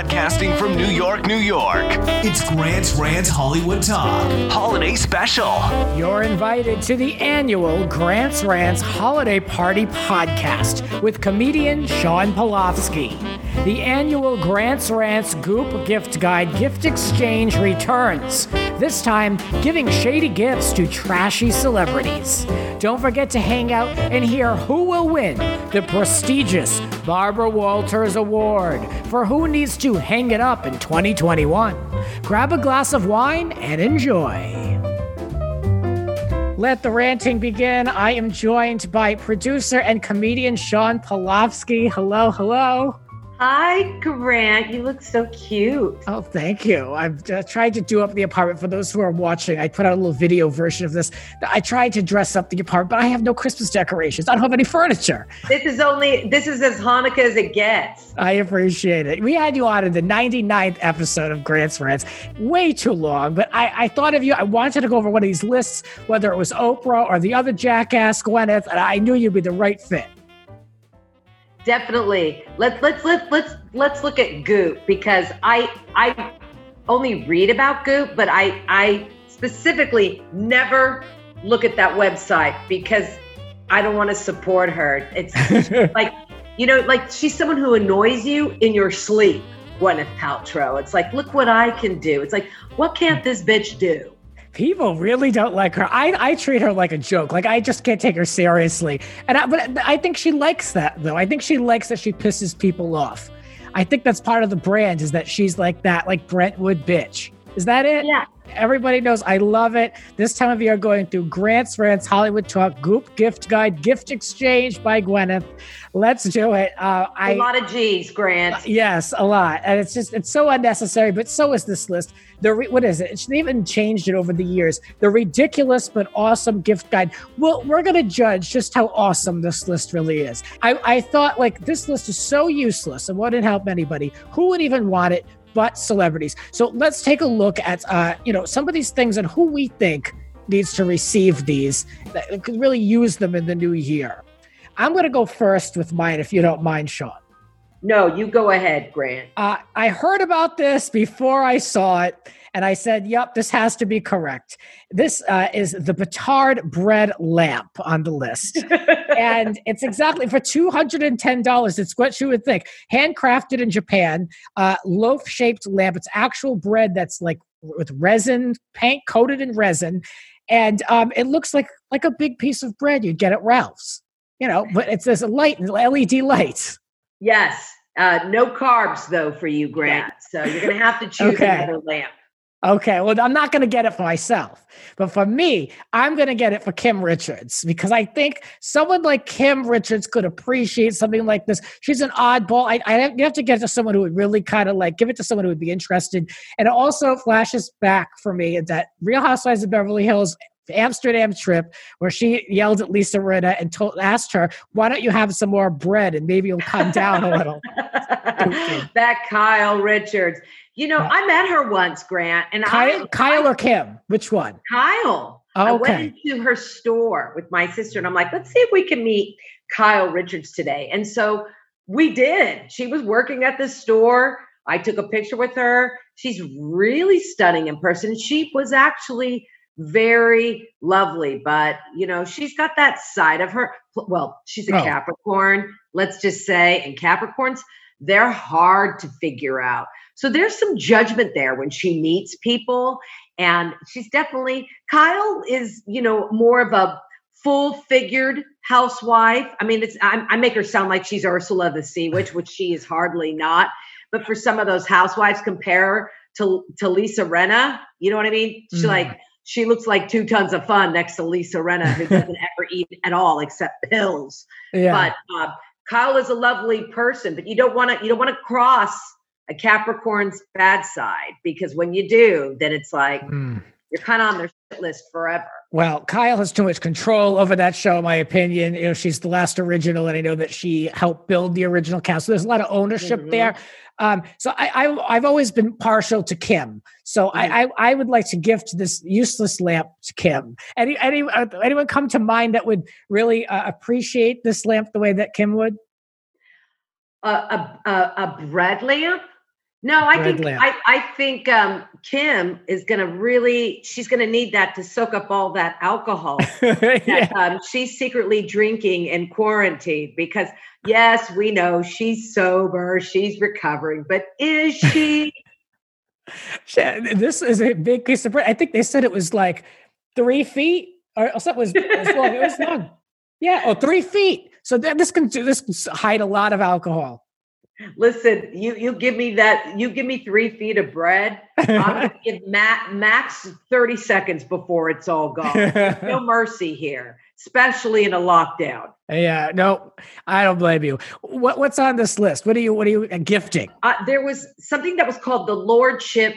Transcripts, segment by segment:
Broadcasting from New York, New York. It's Grant's Rant Hollywood Talk. Holiday Special. You're invited to the annual Grant's Rants Holiday Party podcast with comedian Sean Polofsky. The annual Grant's Rants Goop Gift Guide Gift Exchange returns, this time giving shady gifts to trashy celebrities. Don't forget to hang out and hear who will win the prestigious Barbara Walters Award for Who Needs to Hang It Up in 2021. Grab a glass of wine and enjoy. Let the ranting begin. I am joined by producer and comedian Sean Polofsky. Hello, hello. Hi, Grant. You look so cute. Oh, thank you. I've uh, tried to do up the apartment for those who are watching. I put out a little video version of this. I tried to dress up the apartment, but I have no Christmas decorations. I don't have any furniture. This is only this is as Hanukkah as it gets. I appreciate it. We had you on in the 99th episode of Grant's Rants. Way too long, but I, I thought of you. I wanted to go over one of these lists, whether it was Oprah or the other jackass Gwyneth, and I knew you'd be the right fit. Definitely. Let's let's let's let's let's look at Goop because I I only read about Goop, but I I specifically never look at that website because I don't want to support her. It's like you know, like she's someone who annoys you in your sleep. Gwyneth Paltrow. It's like, look what I can do. It's like, what can't this bitch do? People really don't like her. I, I treat her like a joke. Like I just can't take her seriously. And I, but I think she likes that though. I think she likes that she pisses people off. I think that's part of the brand is that she's like that, like Brentwood bitch. Is that it? Yeah. Everybody knows I love it. This time of year, going through Grant's Rants Hollywood Talk Goop Gift Guide Gift Exchange by Gwyneth. Let's do it. Uh, I, a lot of G's, Grant. Uh, yes, a lot, and it's just it's so unnecessary. But so is this list. The re- what is it? It's even changed it over the years. The ridiculous but awesome gift guide. Well, we're gonna judge just how awesome this list really is. I, I thought like this list is so useless and wouldn't help anybody. Who would even want it? But celebrities. So let's take a look at uh, you know some of these things and who we think needs to receive these that could really use them in the new year. I'm going to go first with mine, if you don't mind, Sean. No, you go ahead, Grant. Uh, I heard about this before I saw it, and I said, "Yep, this has to be correct." This uh, is the Batard bread lamp on the list, and it's exactly for two hundred and ten dollars. It's what you would think, handcrafted in Japan, uh, loaf-shaped lamp. It's actual bread that's like with resin, paint coated in resin, and um, it looks like like a big piece of bread you'd get at Ralph's. You know, but it's this light, LED lights. Yes. Uh, no carbs though for you, Grant. So you're gonna have to choose okay. another lamp. Okay, well, I'm not going to get it for myself, but for me, I'm going to get it for Kim Richards because I think someone like Kim Richards could appreciate something like this. She's an oddball. I, I have, you have to get to someone who would really kind of like give it to someone who would be interested. And it also flashes back for me that Real Housewives of Beverly Hills Amsterdam trip where she yelled at Lisa Rinna and told, asked her, "Why don't you have some more bread and maybe you'll come down a little." that Kyle Richards. You know. I met her once, Grant, and Kyle, I, Kyle or Kim? Which one? Kyle. Oh, okay. I went into her store with my sister, and I'm like, let's see if we can meet Kyle Richards today. And so we did. She was working at the store. I took a picture with her. She's really stunning in person. She was actually very lovely, but you know, she's got that side of her. Well, she's a oh. Capricorn, let's just say, and Capricorns, they're hard to figure out. So there's some judgment there when she meets people. And she's definitely, Kyle is, you know, more of a full figured housewife. I mean, it's, I, I make her sound like she's Ursula the Sea Witch, which she is hardly not. But for some of those housewives, compare to, to Lisa Rinna, you know what I mean? She's mm. like, she looks like two tons of fun next to Lisa Rinna, who doesn't ever eat at all except pills. Yeah. But uh, Kyle is a lovely person, but you don't want to you don't want to cross a Capricorn's bad side because when you do, then it's like mm. you're kind of on their shit list forever. Well, Kyle has too much control over that show, in my opinion. You know, she's the last original, and I know that she helped build the original cast. So there's a lot of ownership mm-hmm. there. Um, so I, I have always been partial to Kim. So mm-hmm. I, I, I would like to gift this useless lamp to Kim. Any any uh, anyone come to mind that would really uh, appreciate this lamp the way that Kim would? Uh, a, a a bread lamp. No, I think I, I think um, Kim is going to really. She's going to need that to soak up all that alcohol that yeah. um, she's secretly drinking in quarantine. Because yes, we know she's sober, she's recovering, but is she? this is a big piece of bread. I think they said it was like three feet, or something was, was long. It was long. Yeah, or three feet. So this can this can hide a lot of alcohol. Listen, you you give me that. You give me three feet of bread. I'm gonna give max thirty seconds before it's all gone. no mercy here, especially in a lockdown. Yeah, no, I don't blame you. What what's on this list? What are you what are you uh, gifting? Uh, there was something that was called the Lordship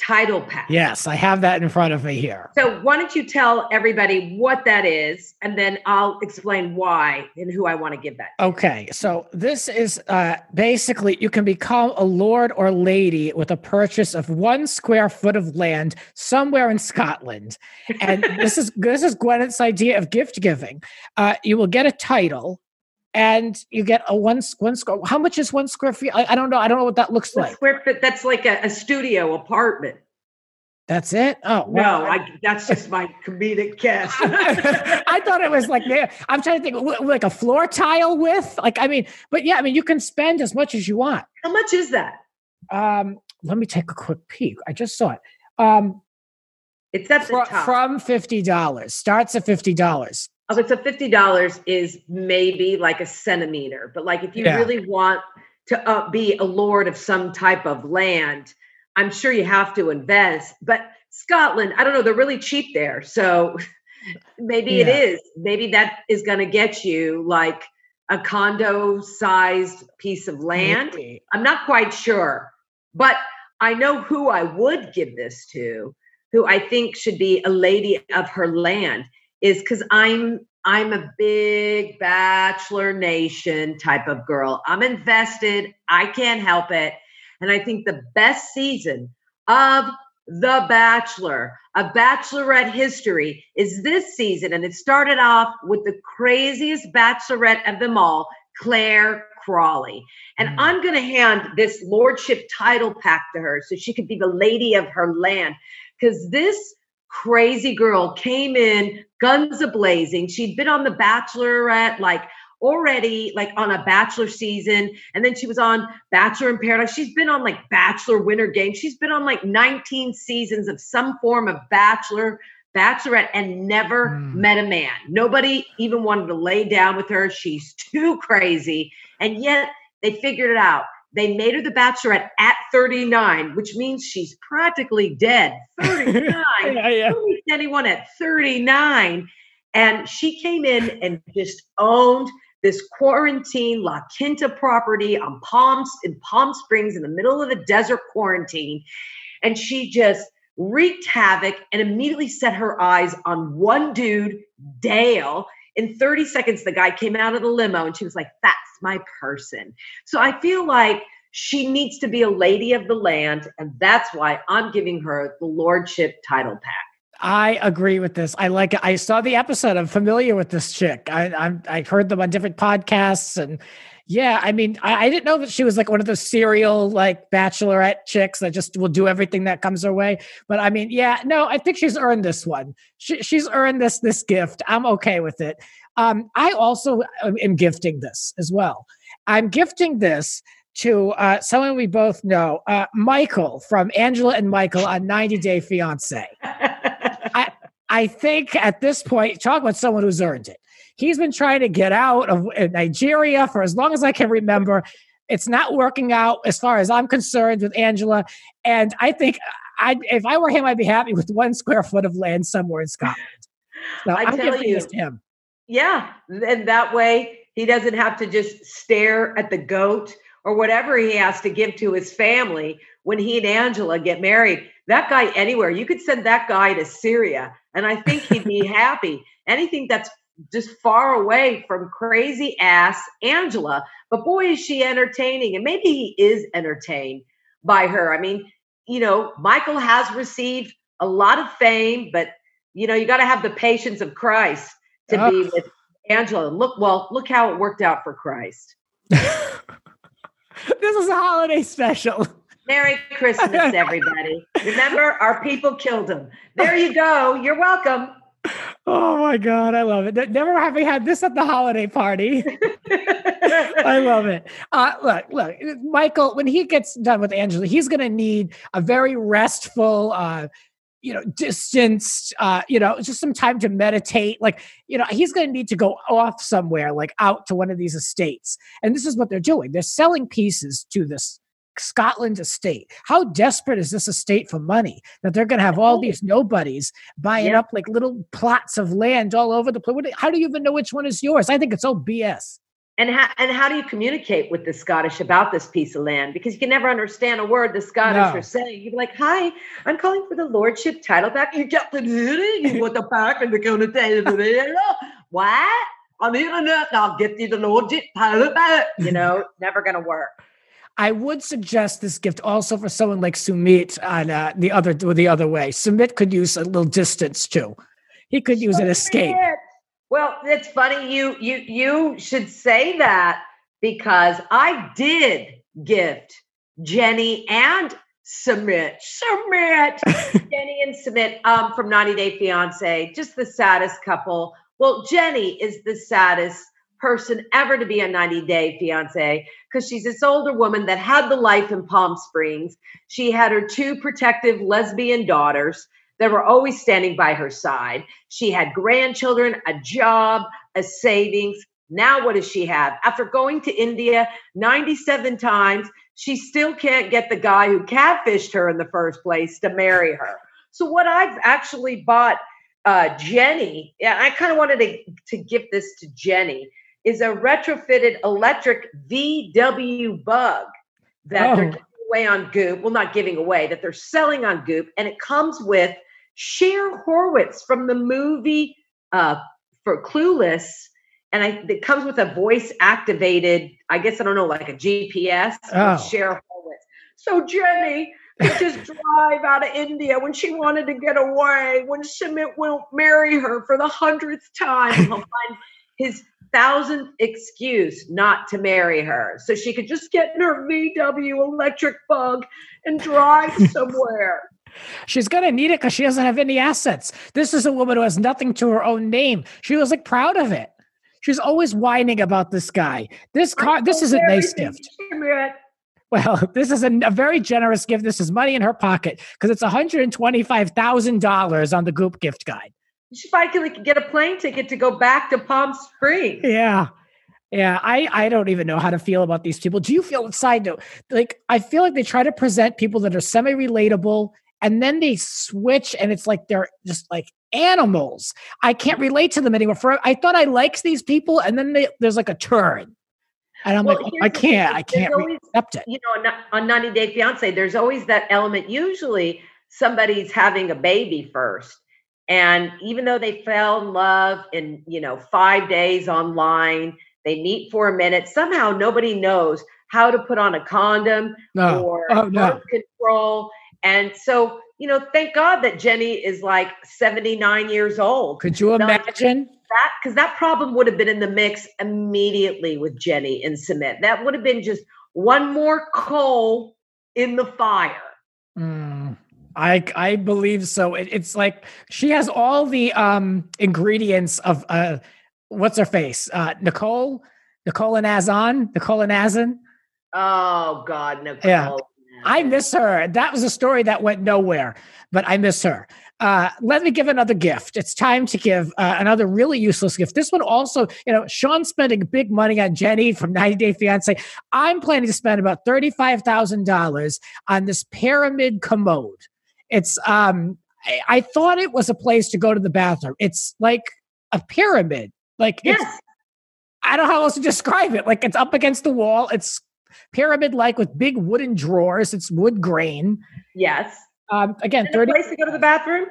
title pack. Yes, I have that in front of me here. So, why don't you tell everybody what that is, and then I'll explain why and who I want to give that. To. Okay, so this is uh, basically you can become a lord or lady with a purchase of one square foot of land somewhere in Scotland, and this is this is Gwyneth's idea of gift giving. Uh, you will get a title and you get a one one square. How much is one square feet? I, I don't know. I don't know what that looks like. Square foot. That's like a, a studio apartment. That's it. Oh no, I, that's just my comedic guess. I thought it was like there. I'm trying to think like a floor tile width. Like I mean, but yeah, I mean you can spend as much as you want. How much is that? Um, let me take a quick peek. I just saw it. Um, it's at fr- from fifty dollars. Starts at fifty dollars. Okay, so fifty dollars is maybe like a centimeter, but like if you yeah. really want to uh, be a lord of some type of land, I'm sure you have to invest. But Scotland, I don't know, they're really cheap there, so maybe yeah. it is. Maybe that is going to get you like a condo-sized piece of land. Maybe. I'm not quite sure, but I know who I would give this to, who I think should be a lady of her land is because I'm I'm a big bachelor nation type of girl. I'm invested. I can't help it. And I think the best season of The Bachelor, a bachelorette history, is this season. And it started off with the craziest bachelorette of them all, Clare Crawley. And mm. I'm going to hand this lordship title pack to her so she could be the lady of her land. Because this crazy girl came in guns a blazing. She'd been on The Bachelorette like already like on a bachelor season and then she was on bachelor in paradise. She's been on like bachelor winter games. She's been on like 19 seasons of some form of bachelor bachelorette and never mm. met a man. Nobody even wanted to lay down with her. She's too crazy. And yet they figured it out they made her the bachelorette at 39, which means she's practically dead. 39. yeah, yeah. Who meets anyone at 39? And she came in and just owned this quarantine La Quinta property on Palm in Palm Springs in the middle of a desert quarantine. And she just wreaked havoc and immediately set her eyes on one dude, Dale. In 30 seconds, the guy came out of the limo and she was like, That's my person. So I feel like she needs to be a lady of the land. And that's why I'm giving her the lordship title pack. I agree with this. I like it. I saw the episode. I'm familiar with this chick. I I'm, I heard them on different podcasts, and yeah, I mean, I, I, didn't know that she was like one of those serial like bachelorette chicks that just will do everything that comes her way. But I mean, yeah, no, I think she's earned this one. She, she's earned this this gift. I'm okay with it. Um, I also am gifting this as well. I'm gifting this to uh, someone we both know, uh, Michael from Angela and Michael on 90 Day Fiance. I, think at this point, talk about someone who's earned it. He's been trying to get out of uh, Nigeria for as long as I can remember. It's not working out as far as I'm concerned with Angela. And I think uh, I, if I were him, I'd be happy with one square foot of land somewhere in Scotland. So I am tell you, him. Yeah. And that way he doesn't have to just stare at the goat or whatever he has to give to his family when he and Angela get married. That guy anywhere, you could send that guy to Syria and I think he'd be happy. Anything that's just far away from crazy ass Angela. But boy, is she entertaining. And maybe he is entertained by her. I mean, you know, Michael has received a lot of fame, but you know, you got to have the patience of Christ to oh. be with Angela. Look, well, look how it worked out for Christ. this is a holiday special. Merry Christmas, everybody. Remember, our people killed him. There you go. You're welcome. Oh my God, I love it. Never have we had this at the holiday party. I love it. Uh, look, look, Michael, when he gets done with Angela, he's going to need a very restful, uh, you know, distanced, uh, you know, just some time to meditate. Like, you know, he's going to need to go off somewhere, like out to one of these estates. And this is what they're doing. They're selling pieces to this Scotland estate. How desperate is this estate for money that they're going to have all these nobodies buying yeah. up like little plots of land all over the place? How do you even know which one is yours? I think it's all BS. And how, and how do you communicate with the Scottish about this piece of land? Because you can never understand a word the Scottish no. are saying. You're like, "Hi, I'm calling for the lordship title back. You got the you want the back and they're gonna tell the connotation. What? On the internet, I'll get you the lordship title back. You know, never gonna work. I would suggest this gift also for someone like Sumit on uh, the other the other way. Sumit could use a little distance too. He could use Sumit. an escape. Well, it's funny you you you should say that because I did gift Jenny and Submit, Sumit, Jenny and Sumit um, from 90 Day Fiance, just the saddest couple. Well, Jenny is the saddest person ever to be a 90 Day Fiance because she's this older woman that had the life in Palm Springs. She had her two protective lesbian daughters that were always standing by her side. She had grandchildren, a job, a savings. Now, what does she have? After going to India 97 times, she still can't get the guy who catfished her in the first place to marry her. So, what I've actually bought uh, Jenny, yeah, I kind of wanted to, to give this to Jenny, is a retrofitted electric VW bug that oh. they're giving away on Goop. Well, not giving away, that they're selling on Goop. And it comes with Cher Horowitz from the movie uh, for Clueless, and I, it comes with a voice activated, I guess I don't know, like a GPS. Oh. Cher Horowitz. So Jenny could just drive out of India when she wanted to get away. When Sumit won't marry her for the hundredth time, he'll find his thousandth excuse not to marry her. So she could just get in her VW electric bug and drive somewhere. She's going to need it because she doesn't have any assets. This is a woman who has nothing to her own name. She was like proud of it. She's always whining about this guy. This car, this is a nice gift. Well, this is a, a, very generous gift. This is money in her pocket because it's $125,000 on the Goop gift guide. You should probably get a plane ticket to go back to Palm Springs. Yeah. Yeah, I, I don't even know how to feel about these people. Do you feel side note? Like I feel like they try to present people that are semi-relatable and then they switch and it's like they're just like animals. I can't relate to them anymore. For i thought i liked these people and then they, there's like a turn. And i'm well, like i can't i can't always, accept it. you know on 90 day fiance there's always that element. Usually somebody's having a baby first. And even though they fell in love in you know five days online they meet for a minute somehow nobody knows how to put on a condom no. or oh, no. birth control and so, you know, thank God that Jenny is like 79 years old. Could you imagine? That because that problem would have been in the mix immediately with Jenny and Sumit. That would have been just one more coal in the fire. Mm, I I believe so. It, it's like she has all the um ingredients of uh what's her face? Uh Nicole, Nicole and Azan, Nicole and Azan. Oh God, Nicole. Yeah. I miss her. That was a story that went nowhere, but I miss her. Uh, let me give another gift. It's time to give uh, another really useless gift. This one also, you know, Sean's spending big money on Jenny from 90 Day Fiance. I'm planning to spend about $35,000 on this pyramid commode. It's, um, I, I, thought it was a place to go to the bathroom. It's like a pyramid. Like, yes. I don't know how else to describe it. Like, it's up against the wall. It's pyramid like with big wooden drawers. It's wood grain. Yes. Um, again, Is 30 place to go to the bathroom.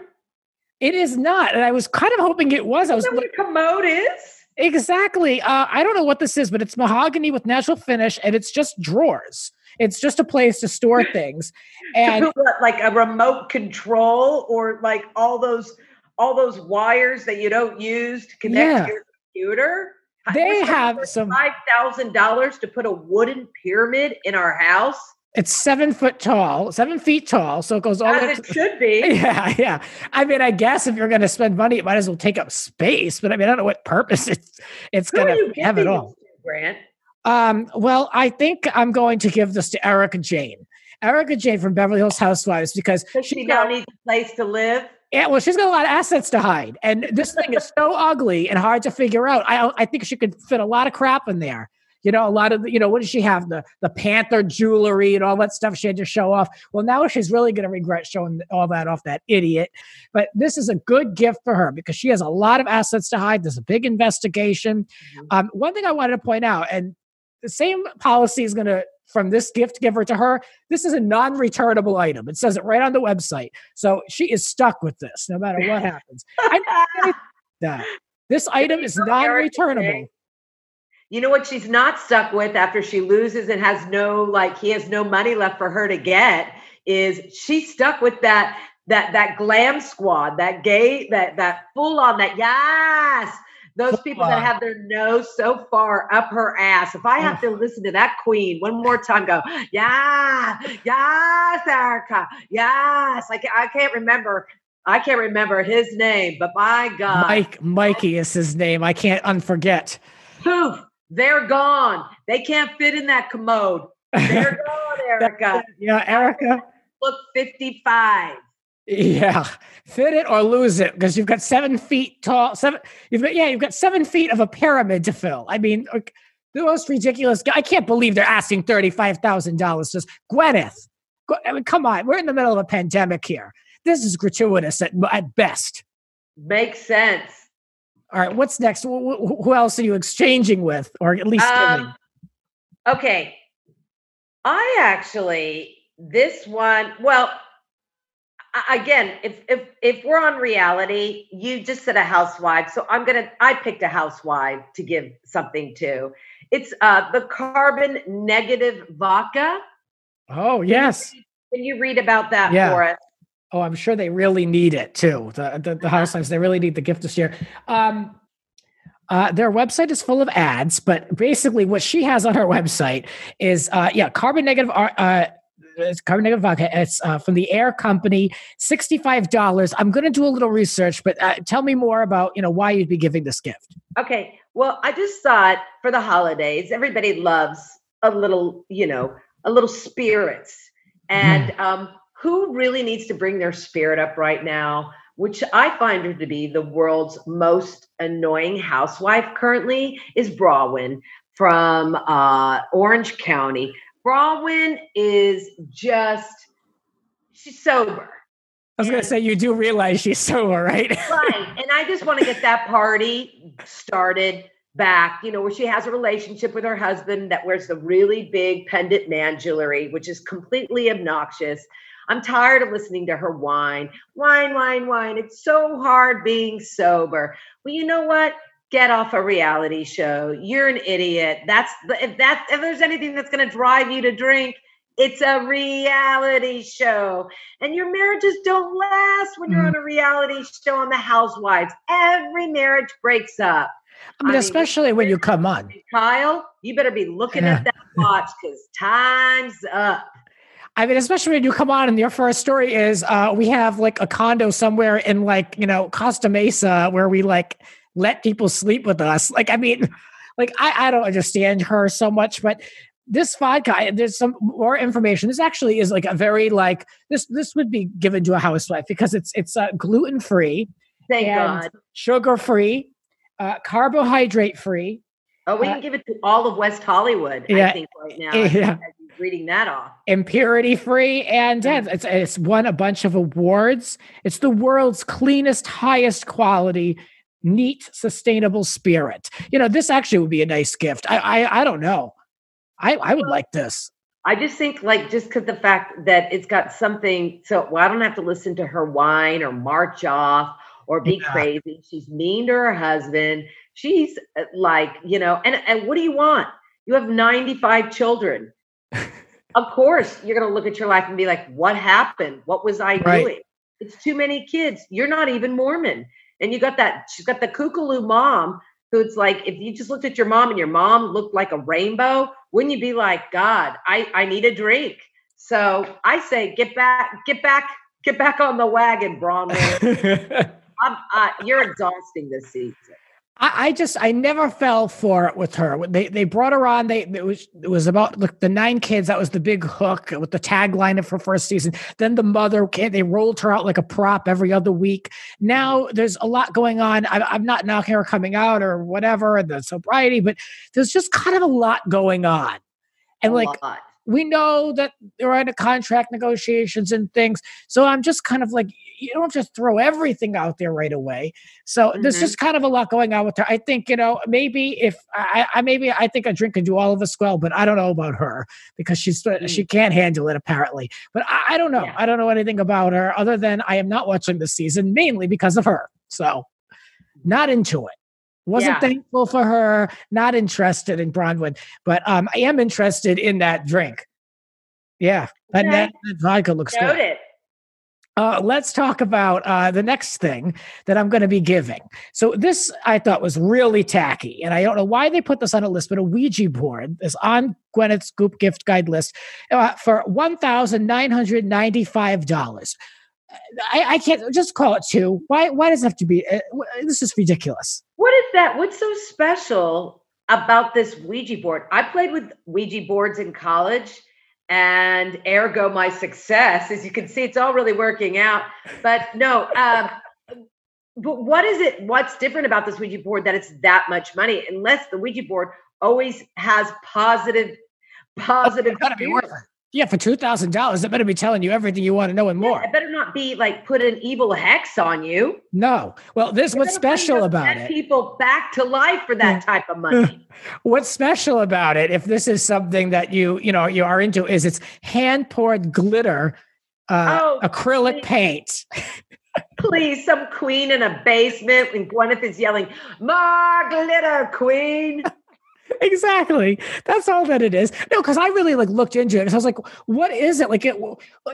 It is not, and I was kind of hoping it was. I was. what a commode is? Exactly. Uh, I don't know what this is, but it's mahogany with natural finish, and it's just drawers. It's just a place to store things, and what, like a remote control, or like all those all those wires that you don't use to connect yeah. to your computer. They have some five thousand dollars to put a wooden pyramid in our house. It's seven foot tall, seven feet tall. So it goes all. As it should be. Yeah, yeah. I mean, I guess if you're going to spend money, it might as well take up space. But I mean, I don't know what purpose it's it's going to have at all. Grant. Um, well, I think I'm going to give this to Erika Jayne. Erika Jayne from Beverly Hills Housewives because Does she now needs a place to live. Yeah, well, she's got a lot of assets to hide, and this thing is so ugly and hard to figure out. I I think she could fit a lot of crap in there. You know, a lot of the, you know, what does she have? The the Panther jewelry and all that stuff she had to show off. Well, now she's really going to regret showing all that off that idiot. But this is a good gift for her because she has a lot of assets to hide. There's a big investigation. Mm-hmm. Um, one thing I wanted to point out, and the same policy is going to from this gift giver to her. This is a non-returnable item. It says it right on the website. So she is stuck with this no matter what happens. I that this item is non-returnable. You know what she's not stuck with after she loses and has no like he has no money left for her to get is she's stuck with that that that glam squad, that gay, that that full on that yes, those people that have their nose so far up her ass. If I have to listen to that queen one more time, go, yeah, yes, Erika, yes. Like I can't remember. I can't remember his name, but my God. Mike, Mikey is his name. I can't unforget. Poof. They're gone. They can't fit in that commode. They're gone, Erika. yeah, Erika. Look 55. Yeah, fit it or lose it because you've got seven feet tall. Seven, you've got yeah, you've got seven feet of a pyramid to fill. I mean, the most ridiculous. I can't believe they're asking thirty five thousand dollars. Just Gwyneth. I mean, come on, we're in the middle of a pandemic here. This is gratuitous at, at best. Makes sense. All right, what's next? Who else are you exchanging with, or at least um, Okay, I actually this one. Well, again, if if if we're on reality, you just said a housewife, so I'm gonna. I picked a housewife to give something to. It's uh the carbon negative vodka. Oh yes. Can you read about that yeah. for us? Oh, I'm sure they really need it too. The the, the housewives they really need the gift this year. Um, uh, their website is full of ads, but basically what she has on her website is uh, yeah, carbon negative uh, uh it's carbon negative vodka. It's uh, from the Air Company, sixty-five dollars. I'm going to do a little research, but uh, tell me more about you know why you'd be giving this gift. Okay, well, I just thought for the holidays, everybody loves a little, you know, a little spirits, and mm. um, who really needs to bring their spirit up right now? Which I find her to be the world's most annoying housewife currently is Braunwyn from uh, Orange County. Braunwyn is just she's sober. I was going to say you do realize she's sober, right? right. And I just want to get that party started back, you know, where she has a relationship with her husband that wears the really big pendant man jewelry, which is completely obnoxious. I'm tired of listening to her whine, whine, whine, whine. It's so hard being sober. Well, you know what? Get off a reality show. You're an idiot. That's if that if there's anything that's going to drive you to drink, it's a reality show. And your marriages don't last when you're mm. on a reality show on the Housewives. Every marriage breaks up. I mean, I especially mean, when you come on. Kyle, you better be looking at that watch because time's up. I mean, especially when you come on and your first story is uh, we have like a condo somewhere in like, you know, Costa Mesa where we like let people sleep with us. Like, I mean, like I, I don't understand her so much, but this vodka, there's some more information. This actually is like a very like this this would be given to a housewife because it's it's uh, gluten free, thank God, sugar free, uh, carbohydrate free. Oh, we uh, can give it to all of West Hollywood. Yeah, I think right now. Yeah reading that off. Impurity free, and yeah, it's it's won a bunch of awards. It's the world's cleanest, highest quality, neat, sustainable spirit. You know, this actually would be a nice gift. I I, I don't know. I I would like this. I just think like just because the fact that it's got something, so well, I don't have to listen to her whine or march off or be yeah. crazy. She's mean to her husband. She's uh, like, you know, and and what do you want? You have 95 children of course, you're going to look at your life and be like, what happened? What was I right. doing? It's too many kids. You're not even Mormon. And you got that, she's got the kookaloo mom who's like, if you just looked at your mom and your mom looked like a rainbow, wouldn't you be like, God, I, I need a drink? So I say, get back, get back, get back on the wagon, Braunwyn. I'm, uh, you're exhausting this season. I, I, just I never fell for it with her. They they brought her on. They it was it was about look the nine kids. That was the big hook with the tagline of her first season. Then the mother they rolled her out like a prop every other week. Now there's a lot going on. I, am not knocking her coming out or whatever and the sobriety, but there's just kind of a lot going on, and a like. Lot we know that they're in contract negotiations and things. So I'm just kind of like, you don't just throw everything out there right away. So mm-hmm. there's just kind of a lot going on with her. I think, you know, maybe if I, I maybe I think a drink can do all of us well, but I don't know about her because she's mm-hmm. she can't handle it apparently. But I, I don't know. Yeah. I don't know anything about her other than I am not watching the season mainly because of her. So not into it. Wasn't yeah. thankful for her, not interested in Braunwyn, but um, I am interested in that drink. Yeah, okay. and that, that vodka looks Noted. good. Uh, let's talk about uh, the next thing that I'm going to be giving. So this I thought was really tacky, and I don't know why they put this on a list, but a Ouija board is on Gwyneth's Goop gift guide list uh, for one thousand nine hundred ninety-five dollars. I, I, can't just call it two. Why? Why does it have to be? Uh, this is ridiculous. What is that? What's so special about this Ouija board? I played with Ouija boards in college, and ergo my success. As you can see, it's all really working out. But no, um, but what is it? What's different about this Ouija board that it's that much money? Unless the Ouija board always has positive, positive. Oh, yeah, for two thousand dollars, it better be telling you everything you want to know and more. Yeah, it better not be like put an evil hex on you. No. Well, this what's special about it. People back to life for that type of money. what's special about it, if this is something that you you know you are into, is it's hand poured glitter, uh, oh, acrylic please. paint. please, some queen in a basement and Gwyneth is yelling, "More glitter, queen." exactly. That's all that it is. No, because I really like looked into it. I was like, what is it? Like, it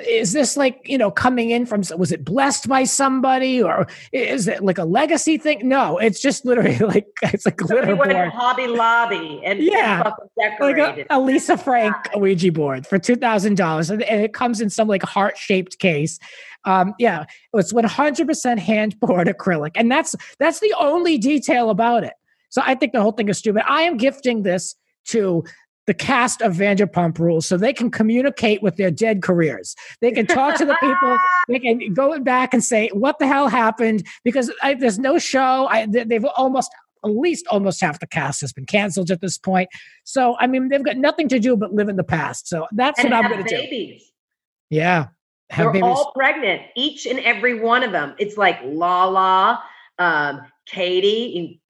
is this like you know coming in from? Was it blessed by somebody, or is it like a legacy thing? No, it's just literally like it's a glitter board. Hobby Lobby and yeah, like a, a Lisa Frank Ouija board for two thousand dollars, and it comes in some like heart shaped case. Um, yeah, it's one hundred percent hand poured acrylic, and that's that's the only detail about it. So I think the whole thing is stupid. I am gifting this to the cast of Vanderpump Rules so they can communicate with their dead careers. They can talk to the people. They can go back and say, what the hell happened? Because I, there's no show. I, they've almost at least almost half the cast has been canceled at this point. So, I mean, they've got nothing to do but live in the past. So that's and what I'm going to do. Yeah. Have They're babies. all pregnant, each and every one of them. It's like Lala, um, Katie,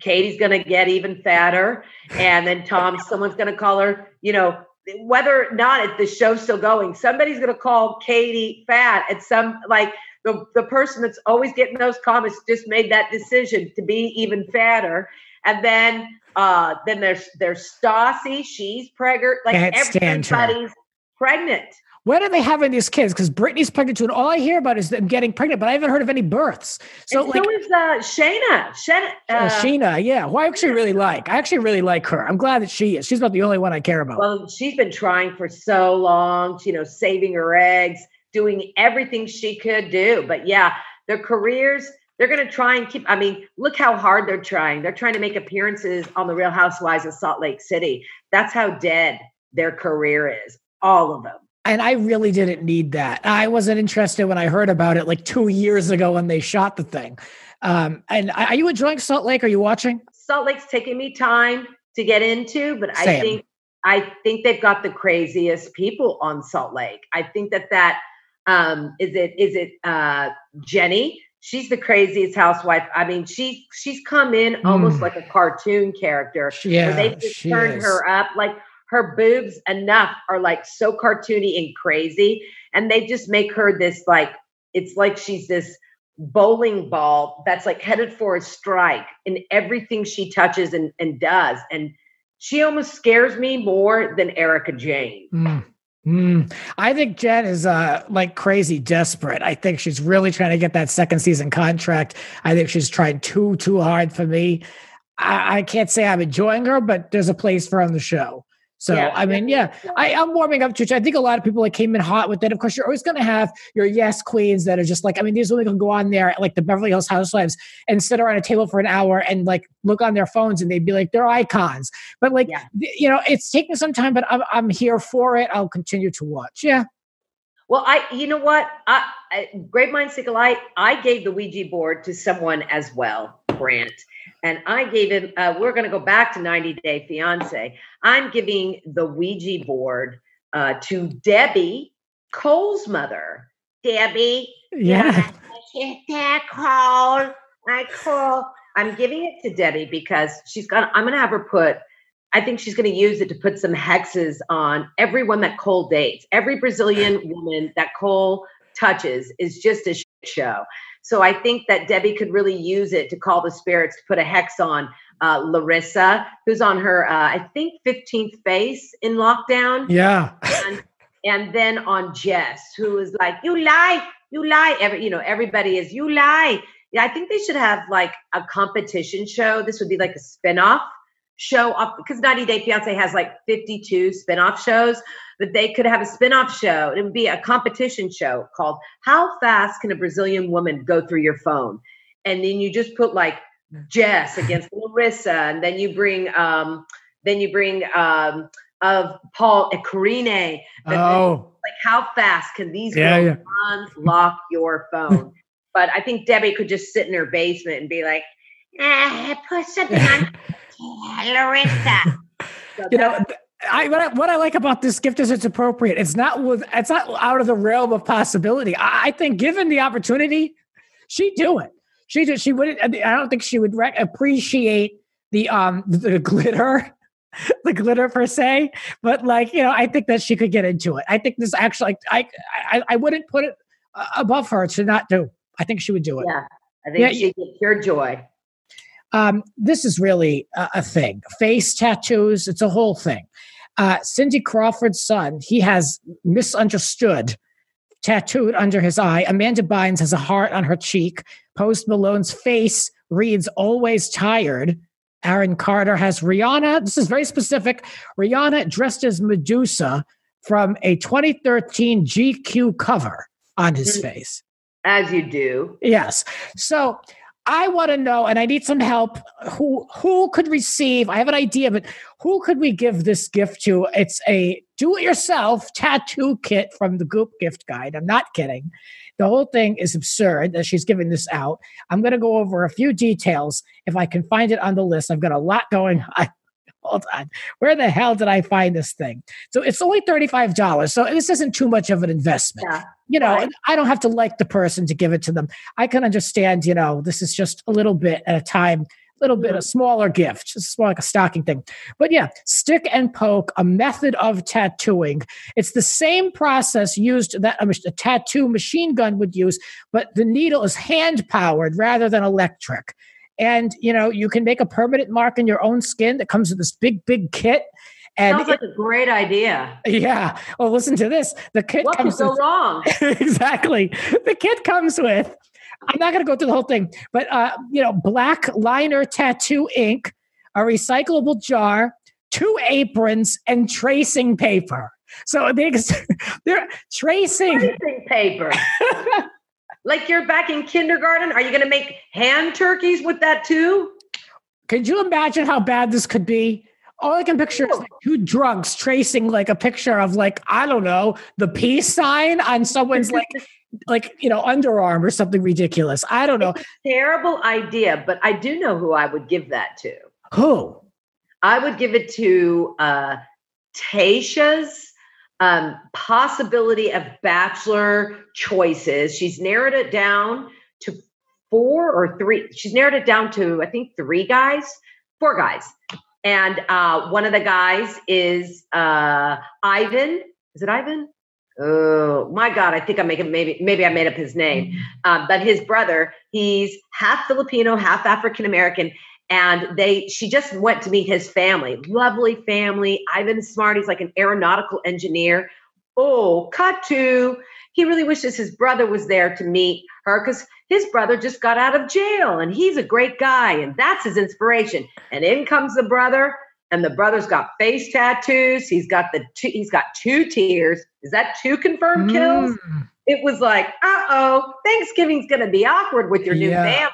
Katie's going to get even fatter. And then Tom, someone's going to call her, you know, whether or not the show's still going, somebody's going to call Katie fat. And some like the, the person that's always getting those comments just made that decision to be even fatter. And then uh then there's there's Stassi, she's pregnant. Like everybody's pregnant. When are they having these kids? Because Brittany's pregnant too, and all I hear about is them getting pregnant, but I haven't heard of any births. So, and like, so is uh, Scheana. Scheana, uh, Sheena, yeah, who I actually really like. I actually really like her. I'm glad that she is. She's not the only one I care about. Well, she's been trying for so long, you know, saving her eggs, doing everything she could do. But yeah, their careers, they're going to try and keep. I mean, look how hard they're trying. They're trying to make appearances on the Real Housewives of Salt Lake City. That's how dead their career is. All of them. And I really didn't need that. I wasn't interested when I heard about it like two years ago when they shot the thing. Um, and are you enjoying Salt Lake? Are you watching? Salt Lake's taking me time to get into, but Same. I think I think they've got the craziest people on Salt Lake. I think that that um, is it is it uh, Jenny? She's the craziest housewife. I mean, she she's come in almost mm. like a cartoon character. Yeah, they just turned is. her up. Like her boobs enough are like so cartoony and crazy. And they just make her this like, it's like she's this bowling ball that's like headed for a strike in everything she touches and, and does. And she almost scares me more than Erika Jayne. Mm. Mm. I think Jen is uh, like crazy desperate. I think she's really trying to get that second season contract. I think she's trying too, too hard for me. I, I can't say I'm enjoying her, but there's a place for her on the show. So Yeah. I mean, yeah, I, I'm warming up to it. I think a lot of people like came in hot with it. Of course, you're always going to have your yes queens that are just like, I mean, these women can go on there like the Beverly Hills Housewives and sit around a table for an hour and like look on their phones and they'd be like they're icons. But like, Yeah. you know, it's taking some time, but I'm I'm here for it. I'll continue to watch. Yeah. Well, I, you know what? I, I Great Minds Think Alike. I gave the Ouija board to someone as well, Grant, and I gave him. Uh, we're going to go back to 90 Day Fiance. I'm giving the Ouija board uh, to Debbie Colt's mother. Debbie, Yeah. Is that Colt? I call. I'm giving it to Debbie because she's gonna. I'm gonna have her put. I think she's going to use it to put some hexes on everyone that Colt dates. Every Brazilian woman that Colt touches is just a shit show. So I think that Debbie could really use it to call the spirits to put a hex on uh, Larissa, who's on her, uh, I think, 15th face in lockdown Yeah. and, and then on Jess, who is like, "You lie, you lie." Every you know, everybody is you lie. Yeah, I think they should have like a competition show. This would be like a spin-off show because 90 Day Fiance has like 52 spin-off shows. That they could have a spin-off show. It would be a competition show called How Fast Can a Brazilian Woman Go Through Your Phone? And then you just put like Jess against Larissa, and then you bring um then you bring um of Paul and Karine. Oh. like how fast can these Yeah, girls unlock your phone? but I think Debbie could just sit in her basement and be like, ah, put something on Larissa. So you know th- I what, I what I like about this gift is it's appropriate. It's not with it's not out of the realm of possibility. I, I think given the opportunity, she'd do it. She just she wouldn't. I don't think she would rec- appreciate the um the glitter, the glitter per se. But like you know, I think that she could get into it. I think this actually I I I wouldn't put it uh, above her to not do. I think she would do it. yeah, I think Yeah, she'd get pure joy. Um, this is really a, a thing. Face tattoos, it's a whole thing. Uh, Cindy Crawford's son, he has misunderstood tattooed under his eye. Amanda Bynes has a heart on her cheek. Post Malone's face reads always tired. Aaron Carter has Rihanna. This is very specific. Rihanna dressed as Medusa from a 2013 GQ cover on his Mhm. face. As you do. Yes. So I want to know, and I need some help. Who who could receive? I have an idea, but who could we give this gift to? It's a do-it-yourself tattoo kit from the Goop gift guide. I'm not kidding. The whole thing is absurd that she's giving this out. I'm going to go over a few details if I can find it on the list. I've got a lot going on. Hold on. Where the hell did I find this thing? So it's only $35. So this isn't too much of an investment Yeah. you know, Right. I don't have to like the person to give it to them. I can understand, you know, this is just a little bit at a time, a little bit a mm-hmm. smaller gift, it's more like a stocking thing. But yeah, stick and poke, a method of tattooing. It's the same process used that a, a tattoo machine gun would use, but the needle is hand powered rather than electric. And you know, you can make a permanent mark in your own skin that comes with this big, big kit. And Sounds like a great idea. yeah, well, listen to this. The kit What could comes go with wrong? exactly. The kit comes with. I'm not going to go through the whole thing, but uh, you know, black liner tattoo ink, a recyclable jar, two aprons, and tracing paper. So they, they're tracing. Tracing paper. like you're back in kindergarten. Are you going to make hand turkeys with that too? Could you imagine how bad this could be? All I can picture is like two drunks tracing like a picture of like I don't know the peace sign on someone's like like you know underarm or something ridiculous. I don't know Terrible idea, but I do know who I would give that to. who. I would give it to uh, Tayshia's um, possibility of bachelor choices. She's narrowed it down to four or three. She's narrowed it down to, I think, three guys, four guys. And uh, one of the guys is uh, Ivan. Is it Ivan? Oh my God! I think I'm making maybe maybe I made up his name, um, but his brother. He's half Filipino, half African American, and they she just went to meet his family lovely family ivan smart he's like an aeronautical engineer oh cut to he really wishes his brother was there to meet her because his brother just got out of jail and he's a great guy and that's his inspiration and in comes the brother and the brother's got face tattoos. He's got the two, he's got two tears. Is that two confirmed kills? Mm. It was like, uh oh, Thanksgiving's gonna be awkward with your new Yeah. family.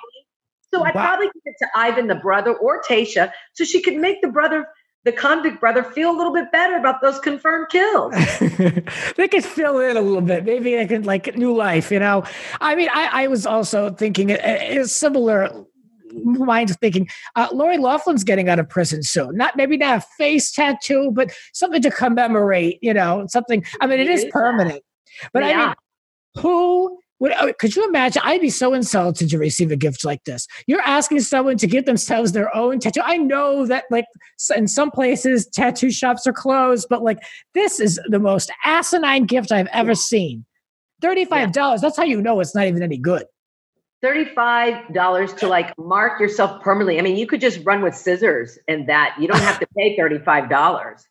So I'd Wow. probably give it to Ivan, the brother, or Tasha, so she could make the brother, the convict brother, feel a little bit better about those confirmed kills. they could fill in a little bit. Maybe they could like new life, you know. I mean, I, I was also thinking a, a similar mind thinking. Uh, Lori Loughlin's getting out of prison soon. Not maybe not a face tattoo, but something to commemorate. You know, something. I mean, it is permanent. But I mean, who uh, Could you imagine? I'd be so insulted to receive a gift like this. You're asking someone to get themselves their own tattoo. I know that, like, in some places, tattoo shops are closed, but like, this is the most asinine gift I've ever seen. Thirty-five dollars. That's how you know it's not even any good. $35 to like mark yourself permanently. I mean, you could just run with scissors and that you don't have to pay $35.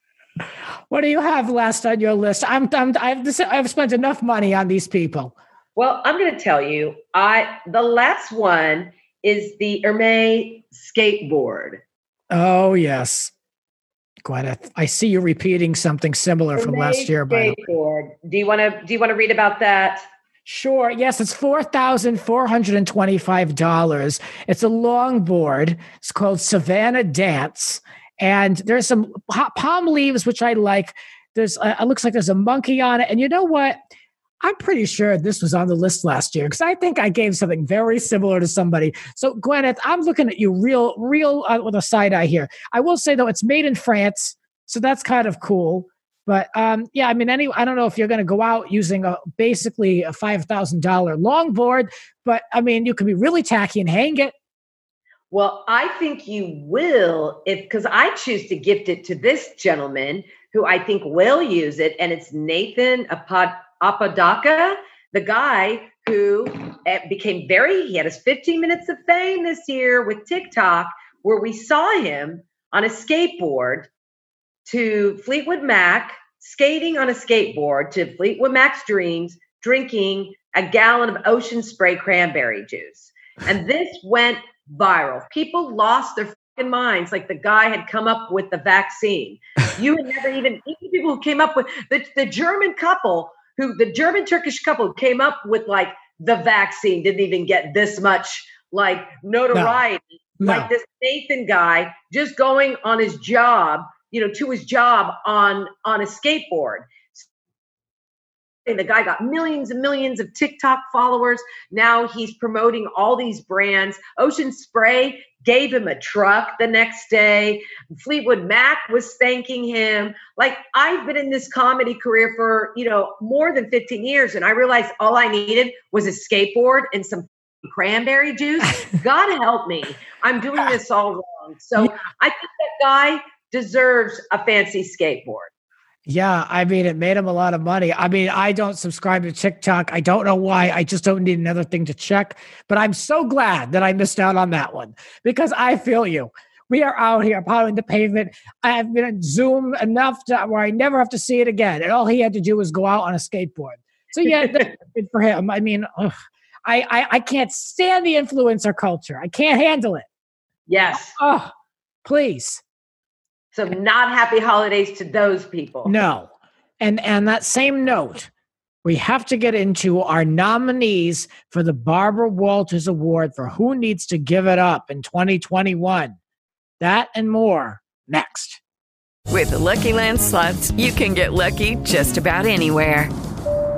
What do you have last on your list? I'm, I'm I've I've spent enough money on these people. Well, I'm going to tell you, I the last one is the Hermes skateboard. Oh yes, Gwyneth. I see you repeating something similar from last Hermes year. By the way. skateboard. Do you want to do you want to read about that? Sure. Yes, it's four thousand four hundred and twenty-five dollars. It's a longboard. It's called Savannah Dance, and there's some palm leaves which I like. There's uh, it looks like there's a monkey on it, and you know what? I'm pretty sure this was on the list last year because I think I gave something very similar to somebody. So, Gwyneth, I'm looking at you real, real uh, with a side eye here. I will say though, it's made in France, so that's kind of cool. But um, yeah, I mean, any I don't know if you're going to go out using a basically a five thousand dollar longboard, but I mean, you can be really tacky and hang it. Well, I think you will if because I choose to gift it to this gentleman who I think will use it, and it's Nathan Apod- Apodaca, the guy who eh, became very. He had his 15 minutes of fame this year with TikTok, where we saw him on a skateboard to Fleetwood Mac, skating on a skateboard to Fleetwood Mac's dreams, drinking a gallon of ocean spray cranberry juice. And this went viral. People lost their fucking minds like the guy had come up with the vaccine. You had never even, even people who came up with the, the German couple who, the German Turkish couple came up with like the vaccine didn't even get this much like notoriety. No. Like this Nathan guy just going on his job, you know, to his job on on a skateboard. And the guy got millions and millions of TikTok followers. Now he's promoting all these brands. Ocean Spray gave him a truck the next day. Fleetwood Mac was thanking him. Like I've been in this comedy career for, you know, more than 15 years and I realized all I needed was a skateboard and some cranberry juice. God help me. I'm doing this all wrong. So I think that guy deserves a fancy skateboard. Yeah, I mean, it made him a lot of money. I mean, I don't subscribe to TikTok. I don't know why. I just don't need another thing to check. But I'm so glad that I missed out on that one because I feel you. We are out here pounding the pavement. I have been on Zoom enough to where I never have to see it again. And all he had to do was go out on a skateboard. So yeah, good for him. I mean, ugh, I, I I can't stand the influencer culture. I can't handle it. Yes. Oh, please. So not happy holidays to those people. No. And and that same note, we have to get into our nominees for the Barbara Walters Award for Who Needs to Give It Up in 2021. That and more next. With the Lucky Land slots, you can get lucky just about anywhere.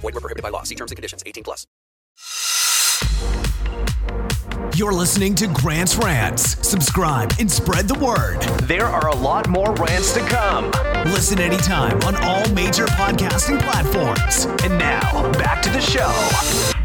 Void Void were prohibited by law. See terms and conditions. 18 plus. You're listening to Grant's Rants. Subscribe and spread the word. There are a lot more rants to come. Listen anytime on all major podcasting platforms. And now, back to the show.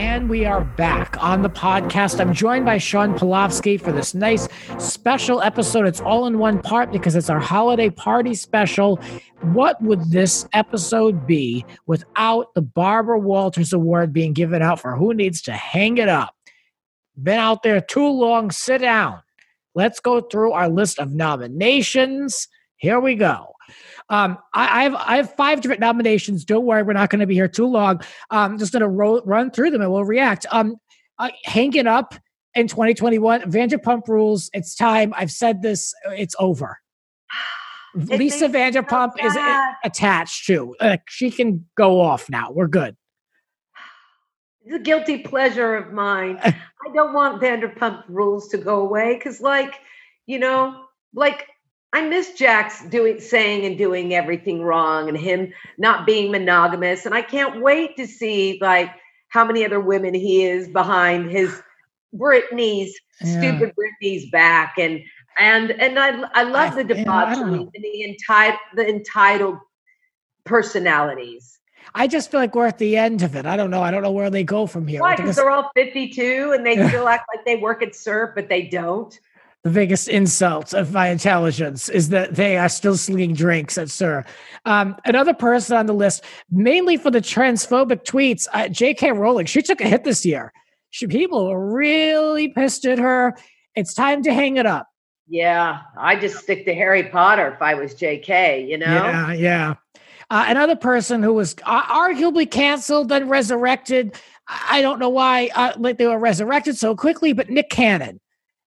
And we are back on the podcast. I'm joined by Sean Polovsky for this nice special episode. It's all in one part because it's our holiday party special. What would this episode be without the Barbara Walters Award being given out for who needs to hang it up? Been out there too long. Sit down. Let's go through our list of nominations. Here we go. Um, I, I, have I have five different nominations. Don't worry, we're not going to be here too long. I'm just going to ro- run through them and we'll react. Um, uh, hanging up in 2021, Vanderpump Rules. It's time. I've said this. It's over. It Lisa me so Vanderpump is attached to. Uh, she can go off now. We're good. It's a guilty pleasure of mine. I don't want Vanderpump rules to go away because, like, you know, like I miss Jax doing, saying, and doing everything wrong, and him not being monogamous. And I can't wait to see like how many other women he is behind his Britney's Yeah. stupid Britney's back, and and and I I love I- the you know, I don't debauchery and the entitled the entitled personalities. I just feel like we're at the end of it. I don't know. I don't know where they go from here. Why? Because they're all 52 and they still act like they work at SUR, but they don't. The biggest insult of my intelligence is that they are still slinging drinks at SUR. Um, another person on the list, mainly for the transphobic tweets, uh, J.K. Rowling. She took a hit this year. She, people were really pissed at her. It's time to hang it up. Yeah, I just stick to Harry Potter if I was JK, you know? Yeah, yeah. Uh, another person who was uh, arguably canceled then resurrected. I I don't know why uh, like they were resurrected so quickly, but Nick Cannon.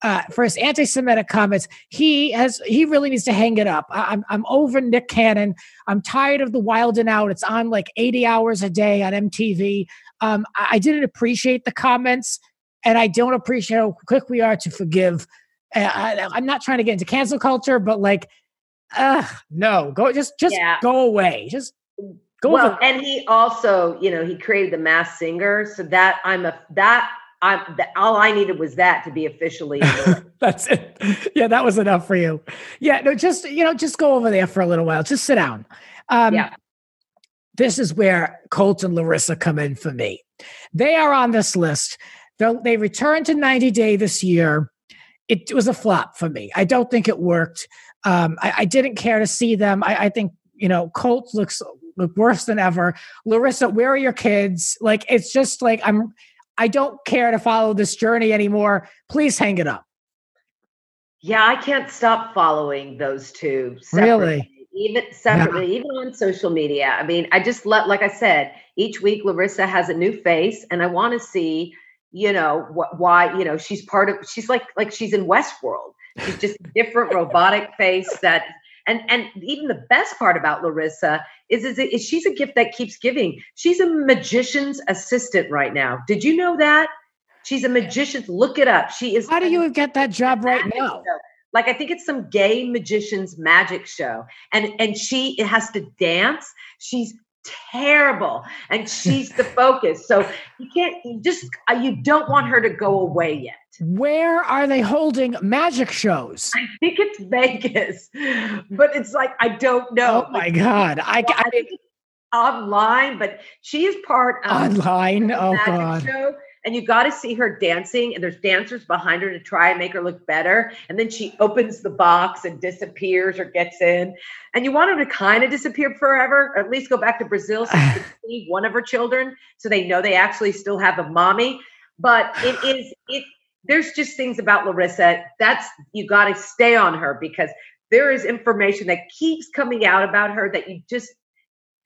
Uh, for his anti-Semitic comments, he has he really needs to hang it up. I, I'm I'm over Nick Cannon. I'm tired of the Wild and Out. It's on like 80 hours a day on MTV. Um, I, I didn't appreciate the comments, and I don't appreciate how quick we are to forgive. Uh, I, I'm not trying to get into cancel culture, but like uh no go just just Yeah. go away just go away. well, over and he also, you know, he created the Masked Singer, so that I'm a that I'm that, all I needed was that to be officially. that's it. Yeah that was enough for you. Yeah no just you know just go over there for a little while. Just sit down. Um Yeah. this is where colt and larissa come in for me. They are on this list. They'll, they returned to 90 day this year. It was a flop for me. I don't think it worked. Um i, I didn't care to see them. I, I think you know colt looks look worse than ever. Larissa where are your kids? Like it's just like i'm i don't care to follow this journey anymore please hang it up yeah, I can't stop following those two. Really? Even separately, even on social media. I mean, I just let, like I said, each week Larissa has a new face, and I want to see, you know, what, why, you know, she's part of. She's like, like she's in Westworld. She's just a different robotic face that, and and even the best part about Larissa is, is is she's a gift that keeps giving. She's a magician's assistant right now. Did you know that? She's a magician. Look it up. She is. how do you get that job right now show. Like I think it's some gay magician's magic show, and and she it has to dance. She's terrible, and she's the focus. So you can't you just uh, you don't want her to go away yet. where are they holding magic shows I think it's Vegas, but it's like I don't know. oh my god i, I I online, but she is part of online oh god show. And you got to see her dancing, and there's dancers behind her to try and make her look better. And then she opens the box and disappears or gets in. And you want her to kind of disappear forever, or at least go back to Brazil so you can see one of her children, so they know they actually still have a mommy. But it is it. There's just things about Larissa that's you got to stay on her because there is information that keeps coming out about her that you just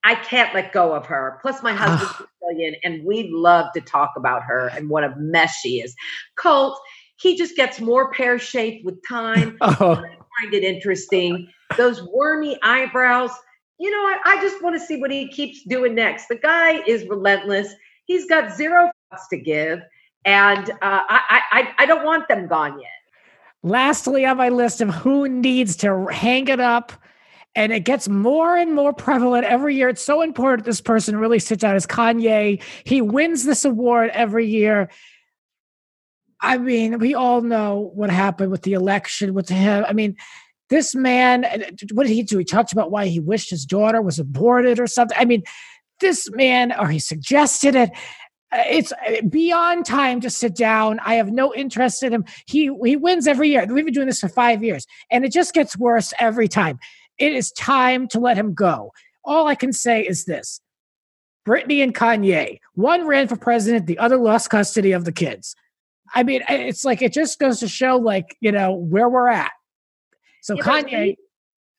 I can't let go of her. Plus, my husband's Brazilian, and we love to talk about her and what a mess she is. Colt, he just gets more pear shaped with time. oh I find it interesting. Those wormy eyebrows. You know, I, I just want to see what he keeps doing next. The guy is relentless. He's got zero fucks to give, and uh, I, I I don't want them gone yet. lastly on my list of who needs to hang it up and it gets more and more prevalent every year. It's so important this person really sits out as Kanye. He wins this award every year. I mean, we all know what happened with the election with him. I mean, this man, what did he do? He talked about why he wished his daughter was aborted or something. I mean, this man, or he suggested it. Uh, it's uh, beyond time to sit down. I have no interest in him. He he wins every year. We've been doing this for five years, and it just gets worse every time. It is time to let him go. All I can say is this: Britney and Kanye. One ran for president, the other lost custody of the kids. I mean, it's like it just goes to show, like you know, where we're at. So yeah, Kanye.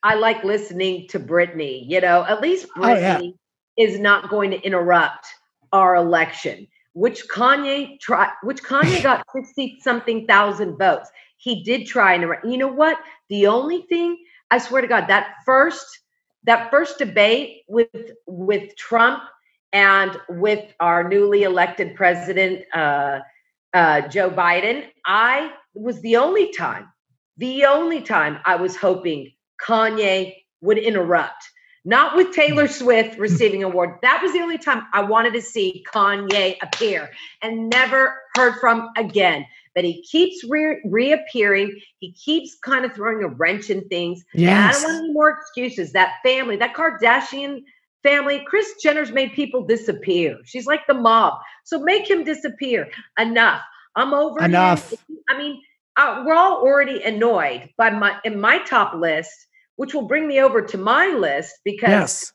I like listening to Britney. You know, at least Britney oh, yeah. is not going to interrupt our election, which Kanye try, which Kanye got sixty something thousand votes. He did try and you know what? The only thing I swear to God, that first that first debate with with Trump and with our newly elected president uh, uh, Joe Biden, I was the only time, the only time I was hoping Kanye would interrupt. Not with Taylor Swift receiving an award. That was the only time I wanted to see Kanye appear and never heard from again. But he keeps re- reappearing. He keeps kind of throwing a wrench in things. Yeah, I don't want any more excuses. That family, that Kardashian family, Kris Jenner's made people disappear. She's like the mob. So make him disappear. Enough. I'm over enough. Him. I mean, uh, we're all already annoyed by my in my top list, which will bring me over to my list because yes.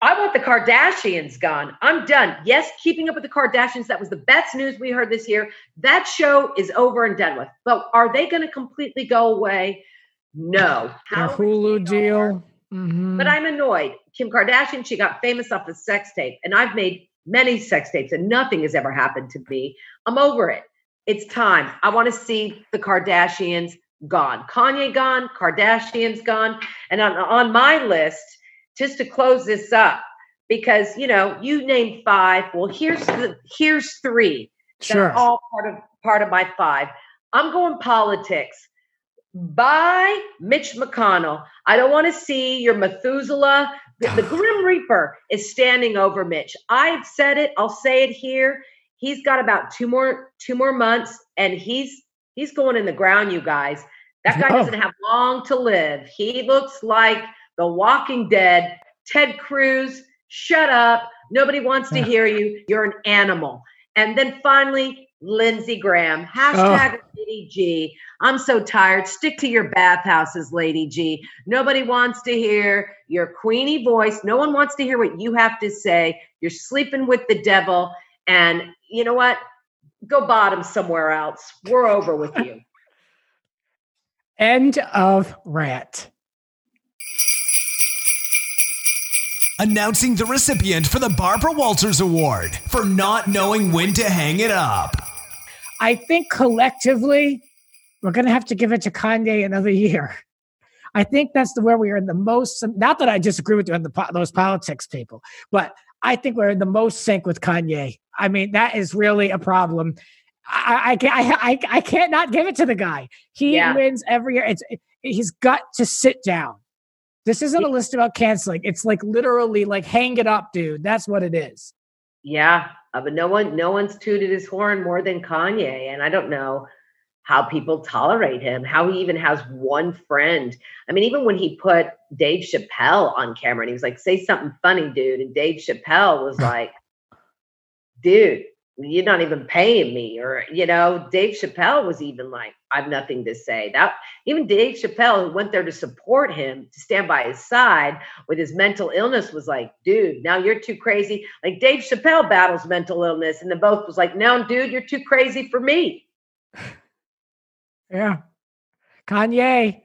I want the Kardashians gone. I'm done. Yes, keeping up with the Kardashians. That was the best news we heard this year. That show is over and done with. But are they going to completely go away? No. How Hulu deal. Mm-hmm. But I'm annoyed. Kim Kardashian, she got famous off a sex tape, and I've made many sex tapes, and nothing has ever happened to me. I'm over it. It's time. I want to see the Kardashians gone. Kanye gone, Kardashians gone. And on, on my list, just to close this up, because you know, you named five. Well, here's the here's three. Sure. all part of part of my five. I'm going politics. Bye Mitch McConnell. I don't want to see your Methuselah. The, the Grim Reaper is standing over Mitch. I've said it. I'll say it here. He's got about two more two more months, and he's he's going in the ground. You guys, that guy doesn't have long to live. He looks like The Walking Dead. Ted Cruz, shut up. Nobody wants to hear you. You're an animal. And then finally, Lindsey Graham. Hashtag oh. Lady G. I'm so tired. Stick to your bathhouses, Lady G. Nobody wants to hear your queenie voice. No one wants to hear what you have to say. You're sleeping with the devil. And you know what? Go bottom somewhere else. We're over with you. End of rant. Announcing the recipient for the Barbara Walters Award for not knowing when to hang it up. I think collectively, we're going to have to give it to Kanye another year. I think that's the where we are in the most. Not that I disagree with you on the those politics people, but I think we're in the most sync with Kanye. I mean, that is really a problem. I, I can't. I, I, I can't not give it to the guy. He yeah. wins every year. It's it, he's got to sit down. This isn't a list about canceling. It's like literally like hang it up, dude. That's what it is. Yeah, uh, but no one, no one's tooted his horn more than Kanye, and I don't know how people tolerate him. How he even has one friend. I mean, even when he put Dave Chappelle on camera, and he was like, "Say something funny, dude," and Dave Chappelle was like, "Dude, you're not even paying me or you know dave chappelle was even like i've nothing to say. That even dave chappelle who went there to support him to stand by his side with his mental illness was like dude now you're too crazy. Like dave chappelle battles mental illness and the both was like no dude you're too crazy for me. Yeah. Kanye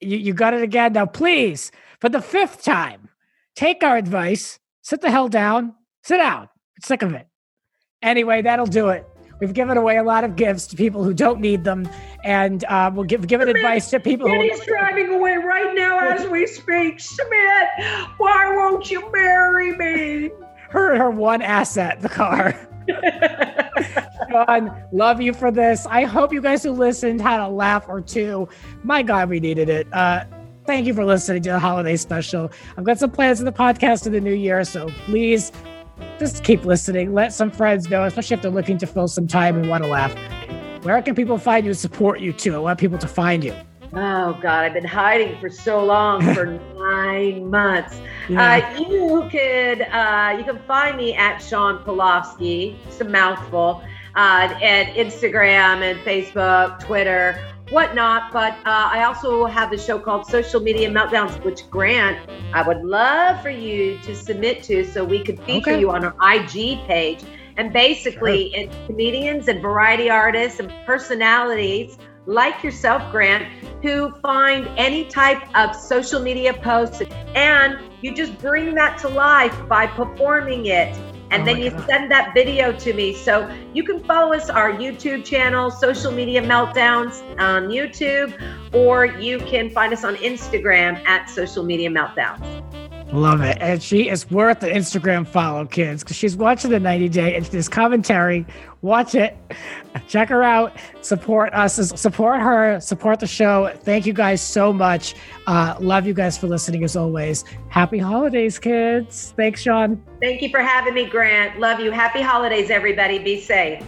you, you got it again. Now please for the fifth time take our advice sit the hell down sit down. Sick of it Anyway, that'll do it. We've given away a lot of gifts to people who don't need them, and uh, we'll give given advice to people He's who. driving away right now as we speak. Smith, why won't you marry me? Her her one asset, the car. Sean, love you for this. I hope you guys who listened had a laugh or two. My God, we needed it. Uh, thank you for listening to the holiday special. I've got some plans for the podcast in the new year, so please just keep listening. Let some friends know, especially if they're looking to fill some time and want to laugh. Where can people find you and support you too? I want people to find you. Oh God, I've been hiding for so long, for nine months. Yeah. Uh, you could uh, you can find me at Sean Polofsky. It's a mouthful. Uh, at Instagram and Facebook, Twitter, whatnot. But uh, I also have a show called Social Media Meltdowns, which Grant, I would love for you to submit to, so we could feature okay. you on our IG page. And basically, sure. it's comedians and variety artists and personalities like yourself, Grant, who find any type of social media post and you just bring that to life by performing it. And oh then you God. send that video to me. So you can follow us, our YouTube channel, Social Media Meltdowns on YouTube, or you can find us on Instagram at Social Media Meltdowns. Love it. And she is worth an Instagram follow, kids, because she's watching the 90 Day. and this commentary. Watch it. Check her out. Support us. Support her. Support the show. Thank you guys so much. Uh, love you guys for listening as always. Happy holidays, kids. Thanks, Sean. Thank you for having me, Grant. Love you. Happy holidays, everybody. Be safe.